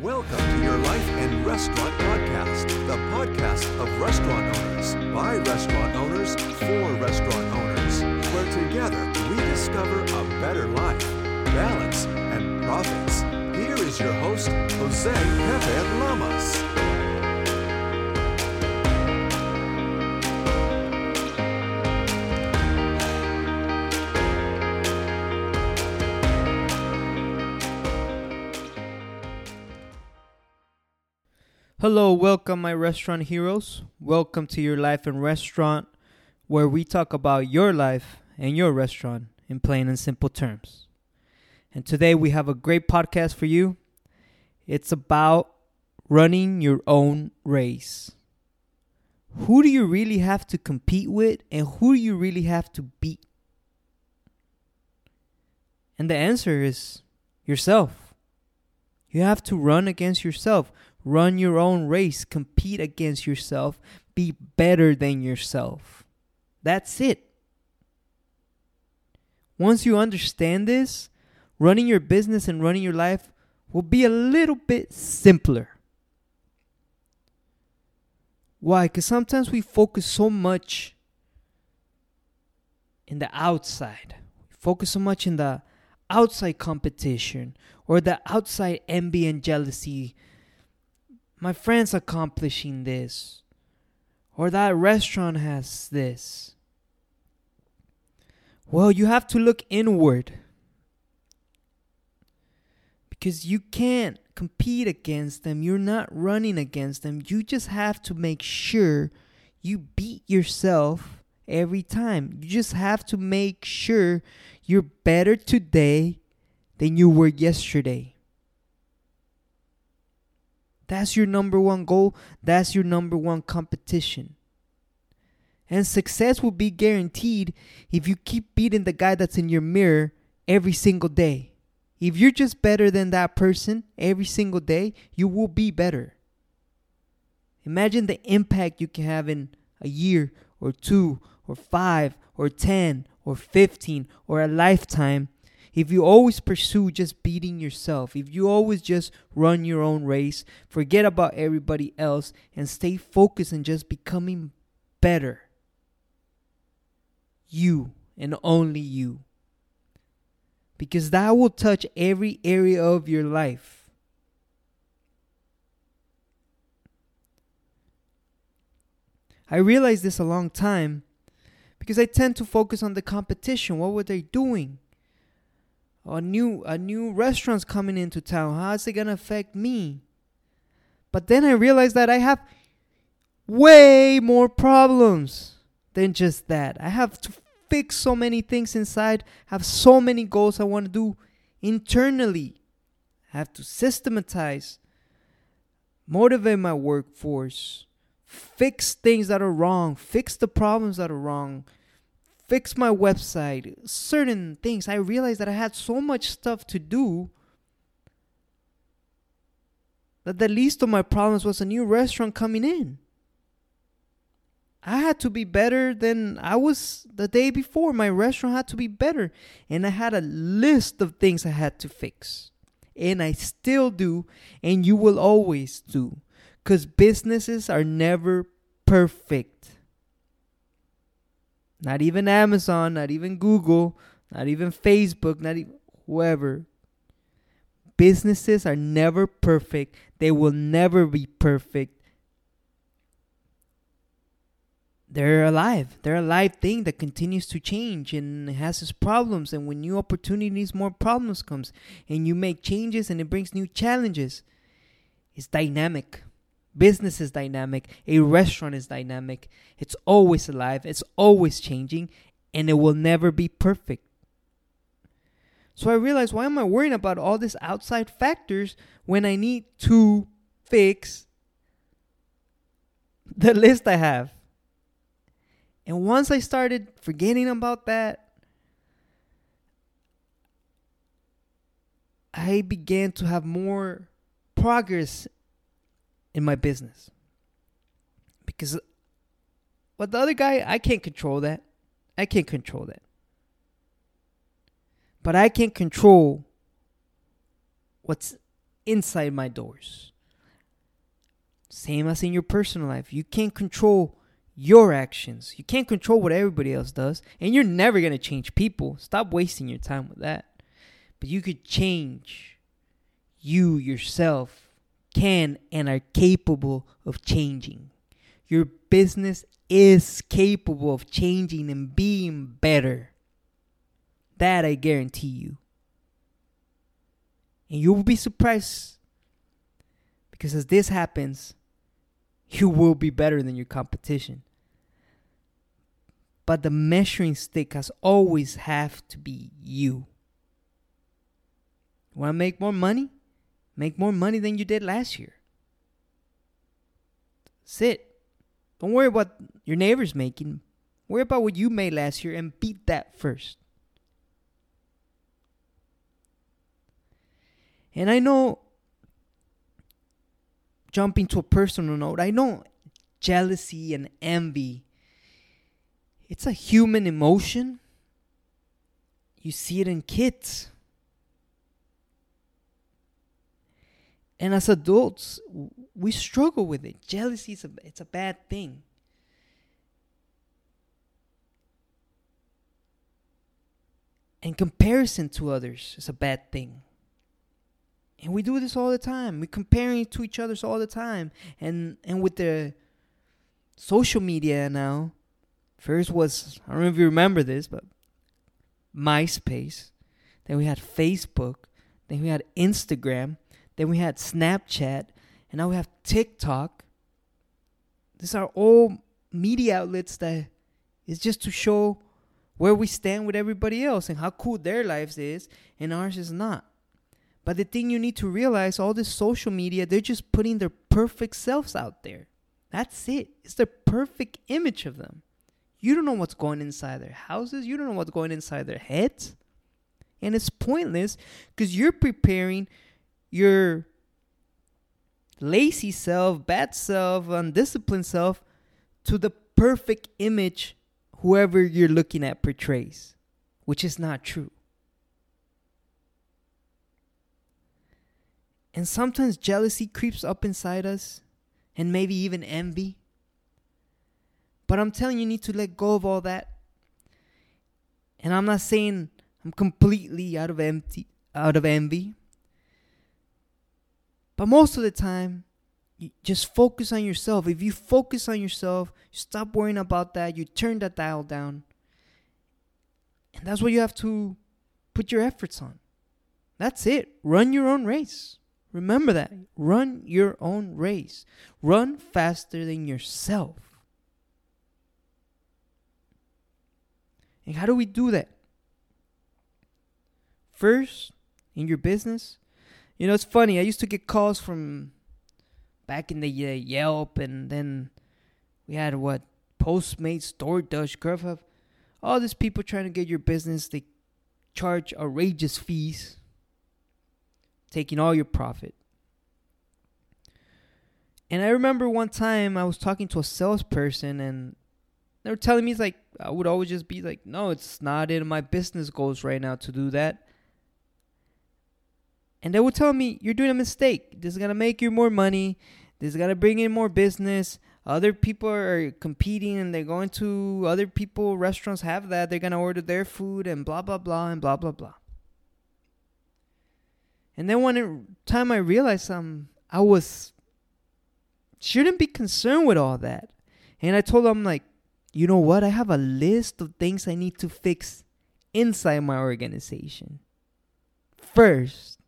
Welcome to your Life and Restaurant Podcast, the podcast of restaurant owners, by restaurant owners, for restaurant owners, where together we discover a better life, balance, and profits. Here is your host, Jose Pepe Lamas. Hello, welcome, my restaurant heroes. Welcome to your life and restaurant, where we talk about your life and your restaurant in plain and simple terms. And today we have a great podcast for you. It's about running your own race. Who do you really have to compete with, and who do you really have to beat? And the answer is yourself. You have to run against yourself. Run your own race, compete against yourself, be better than yourself. That's it. Once you understand this, running your business and running your life will be a little bit simpler. Why? Because sometimes we focus so much in the outside, focus so much in the outside competition or the outside envy and jealousy my friend's accomplishing this, or that restaurant has this. Well, you have to look inward because you can't compete against them. You're not running against them. You just have to make sure you beat yourself every time. You just have to make sure you're better today than you were yesterday. That's your number one goal. That's your number one competition. And success will be guaranteed if you keep beating the guy that's in your mirror every single day. If you're just better than that person every single day, you will be better. Imagine the impact you can have in a year or two or five or 10 or 15 or a lifetime if you always pursue just beating yourself, if you always just run your own race, forget about everybody else, and stay focused on just becoming better, you and only you. Because that will touch every area of your life. I realized this a long time because I tend to focus on the competition. What were they doing? A new a new restaurant's coming into town. How's it gonna affect me? But then I realized that I have way more problems than just that. I have to fix so many things inside, have so many goals I want to do internally. I have to systematize, motivate my workforce, fix things that are wrong, fix the problems that are wrong, fix my website, certain things. I realized that I had so much stuff to do that the least of my problems was a new restaurant coming in. I had to be better than I was the day before. My restaurant had to be better. And I had a list of things I had to fix. And I still do. And you will always do. Because businesses are never perfect. Not even Amazon, not even Google, not even Facebook, not even whoever. Businesses are never perfect. They will never be perfect. They're alive. They're a live thing that continues to change and has its problems. And when new opportunities, more problems comes. And you make changes and it brings new challenges. It's dynamic. Business is dynamic. A restaurant is dynamic. It's always alive. It's always changing. And it will never be perfect. So I realized why am I worrying about all these outside factors when I need to fix the list I have? And once I started forgetting about that, I began to have more progress in my business. Because but the other guy, I can't control that. I can't control that. But I can control what's inside my doors. Same as in your personal life. You can't control your actions. You can't control what everybody else does. And you're never going to change people. Stop wasting your time with that. But you could change. You yourself can and are capable of changing. Your business is capable of changing and being better. That I guarantee you. And you will be surprised because as this happens, you will be better than your competition. But the measuring stick has always have to be you. Want to make more money? Make more money than you did last year. Sit. Don't worry about your neighbors making. Worry about what you made last year and beat that first. And I know, jumping to a personal note, I know jealousy and envy, it's a human emotion. You see it in kids. And as adults, we struggle with it. Jealousy is a, it's a bad thing. And comparison to others is a bad thing. And we do this all the time. We're comparing to each other all the time. And and with the social media now, first was I don't know if you remember this, but MySpace. Then we had Facebook. Then we had Instagram. Then we had Snapchat. And now we have TikTok. These are all media outlets that is just to show where we stand with everybody else and how cool their lives is and ours is not. But the thing you need to realize all this social media, they're just putting their perfect selves out there. That's it. It's the perfect image of them. You don't know what's going inside their houses, you don't know what's going inside their heads. And it's pointless because you're preparing your lazy self, bad self, undisciplined self to the perfect image whoever you're looking at portrays, which is not true. And sometimes jealousy creeps up inside us, and maybe even envy. But I'm telling you, you need to let go of all that. And I'm not saying I'm completely out of empty out of envy. But most of the time, just focus on yourself. If you focus on yourself, you stop worrying about that, you turn that dial down. And that's what you have to put your efforts on. That's it. Run your own race. Remember that. Run your own race. Run faster than yourself. And how do we do that? First, in your business, you know, it's funny. I used to get calls from back in the uh, Yelp, and then we had what Postmates, DoorDash, Grubhub. All these people trying to get your business. They charge outrageous fees taking all your profit. And I remember one time I was talking to a salesperson and they were telling me it's like I would always just be like, no, it's not in my business goals right now to do that. And they would tell me, you're doing a mistake. This is gonna make you more money. This is gonna bring in more business. Other people are competing and they're going to other people restaurants have that. They're gonna order their food and blah blah blah and blah blah blah. And then one time I realized um I was shouldn't be concerned with all that. And I told him like, you know what? I have a list of things I need to fix inside my organization. First,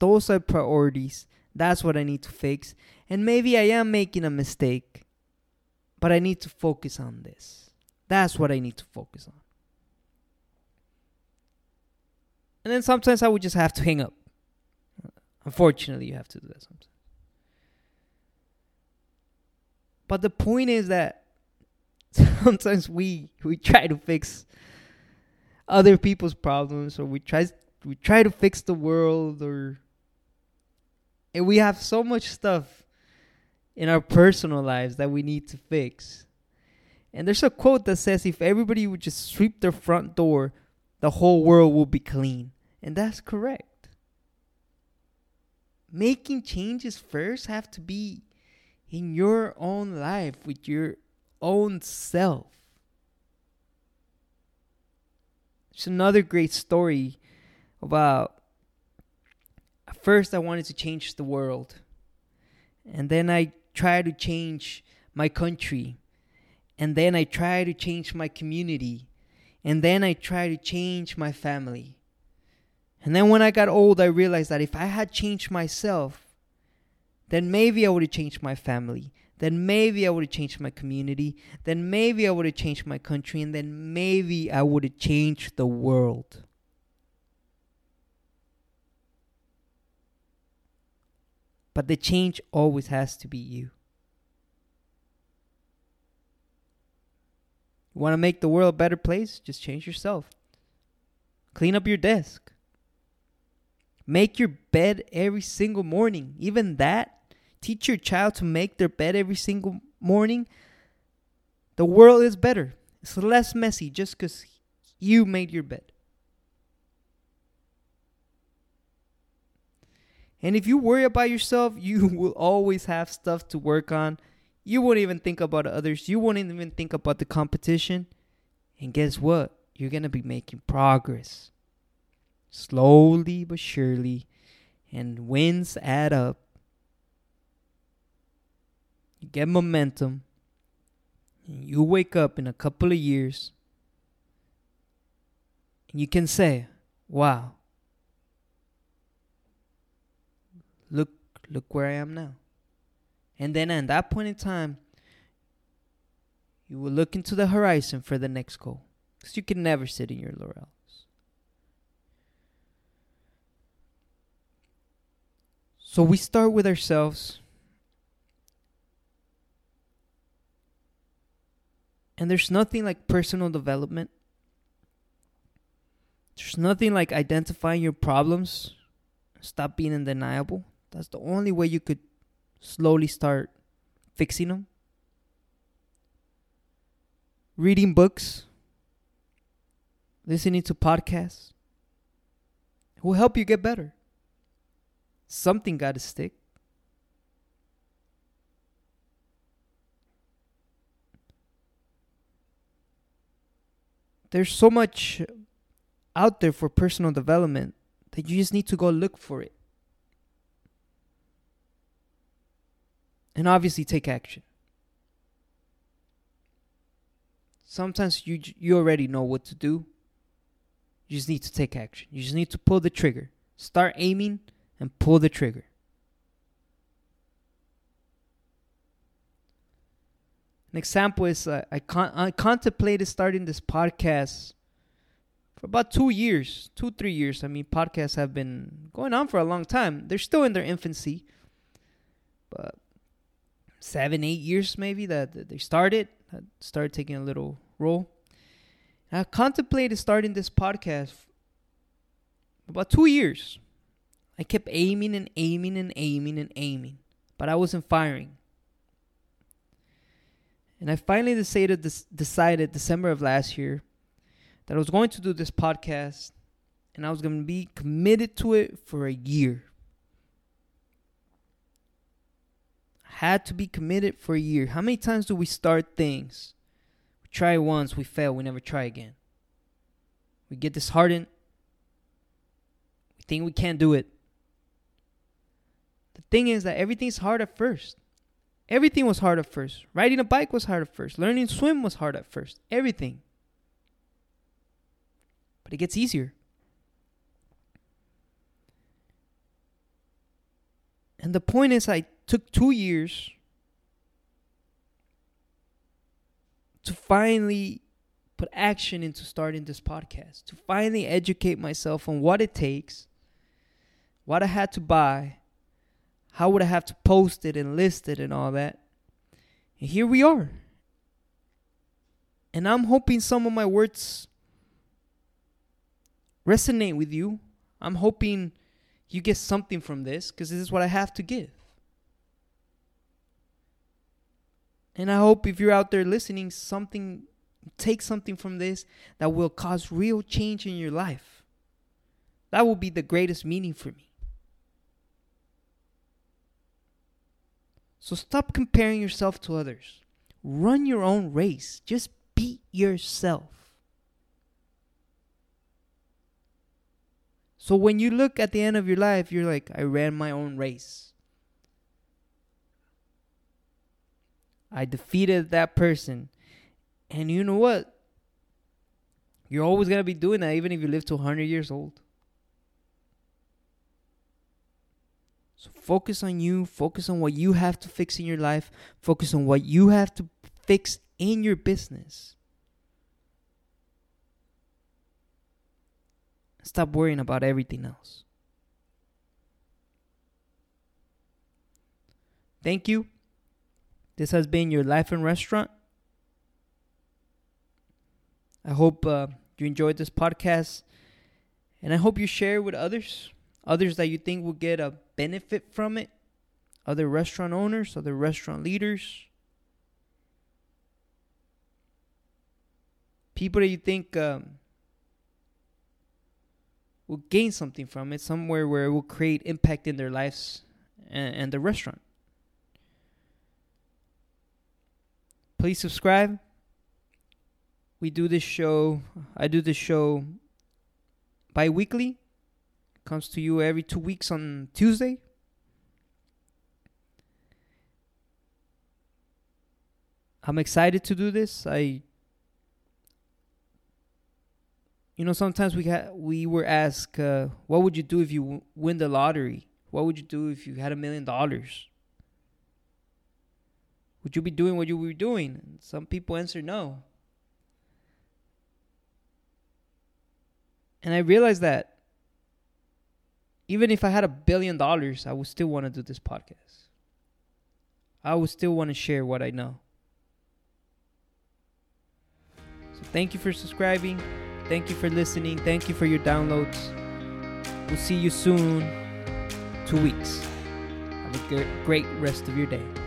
those are priorities. That's what I need to fix. And maybe I am making a mistake, but I need to focus on this. That's what I need to focus on. And then sometimes I would just have to hang up. Unfortunately, you have to do that sometimes. But the point is that sometimes we we try to fix other people's problems or we try we try to fix the world or and we have so much stuff in our personal lives that we need to fix. And there's a quote that says if everybody would just sweep their front door the whole world will be clean. And that's correct. making changes first have to be in your own life with your own self. It's another great story about first I wanted to change the world. And then I tried to change my country. And then I tried to change my community. And then I tried to change my family. And then when I got old, I realized that if I had changed myself, then maybe I would have changed my family. Then maybe I would have changed my community. Then maybe I would have changed my country. And then maybe I would have changed the world. But the change always has to be you. You want to make the world a better place? Just change yourself. Clean up your desk. Make your bed every single morning. Even that, teach your child to make their bed every single morning. The world is better. It's less messy just because you made your bed. And if you worry about yourself, you will always have stuff to work on. You won't even think about others. You won't even think about the competition. And guess what? You're going to be making progress. Slowly but surely. And wins add up. You get momentum. And you wake up in a couple of years. And you can say, wow, look look where I am now. And then at that point in time, you will look into the horizon for the next goal. Because you can never sit in your laurels. So we start with ourselves. And there's nothing like personal development. There's nothing like identifying your problems. Stop being undeniable. That's the only way you could slowly start fixing them. Reading books, listening to podcasts will help you get better. Something got to stick. There's so much out there for personal development that you just need to go look for it. And obviously take action. Sometimes you you already know what to do. You just need to take action. You just need to pull the trigger. Start aiming and pull the trigger. An example is uh, I con- I contemplated starting this podcast for about two years, two three years. I mean, podcasts have been going on for a long time. They're still in their infancy, seven, eight years maybe that, they started, started taking a little role. I contemplated starting this podcast about two years. I kept aiming and aiming and aiming and aiming, but I wasn't firing. And I finally decided decided December of last year that I was going to do this podcast and I was going to be committed to it for a year. Had to be committed for a year. How many times do we start things? We try once, we fail, we never try again. We get disheartened. We think we can't do it. The thing is that everything's hard at first. Everything was hard at first. Riding a bike was hard at first. Learning to swim was hard at first. Everything. But it gets easier. And the point is, I took two years to finally put action into starting this podcast, to finally educate myself on what it takes, what I had to buy, how would I have to post it and list it and all that. And here we are. And I'm hoping some of my words resonate with you. I'm hoping you get something from this because this is what I have to give. And I hope if you're out there listening, something take something from this that will cause real change in your life. That will be the greatest meaning for me. So stop comparing yourself to others. Run your own race. Just beat yourself. So when you look at the end of your life, you're like, I ran my own race. I defeated that person. And you know what? You're always going to be doing that, even if you live to 100 years old. So focus on you, focus on what you have to fix in your life, focus on what you have to fix in your business. Stop worrying about everything else. Thank you. This has been your Life in Restaurant. I hope uh, you enjoyed this podcast and I hope you share with others, others that you think will get a benefit from it, other restaurant owners, other restaurant leaders, people that you think um, will gain something from it, somewhere where it will create impact in their lives and, and the restaurant. Please subscribe. We do this show, I do this show bi weekly. Comes to you every two weeks on Tuesday. I'm excited to do this. I you know sometimes we ha- we were asked uh, what would you do if you w- win the lottery what would you do if you had a million dollars would you be doing what you were doing and some people answer no and i realized that even if i had a billion dollars i would still want to do this podcast i would still want to share what i know so thank you for subscribing Thank you for listening. Thank you for your downloads. We'll see you soon. Two weeks. Have a great rest of your day.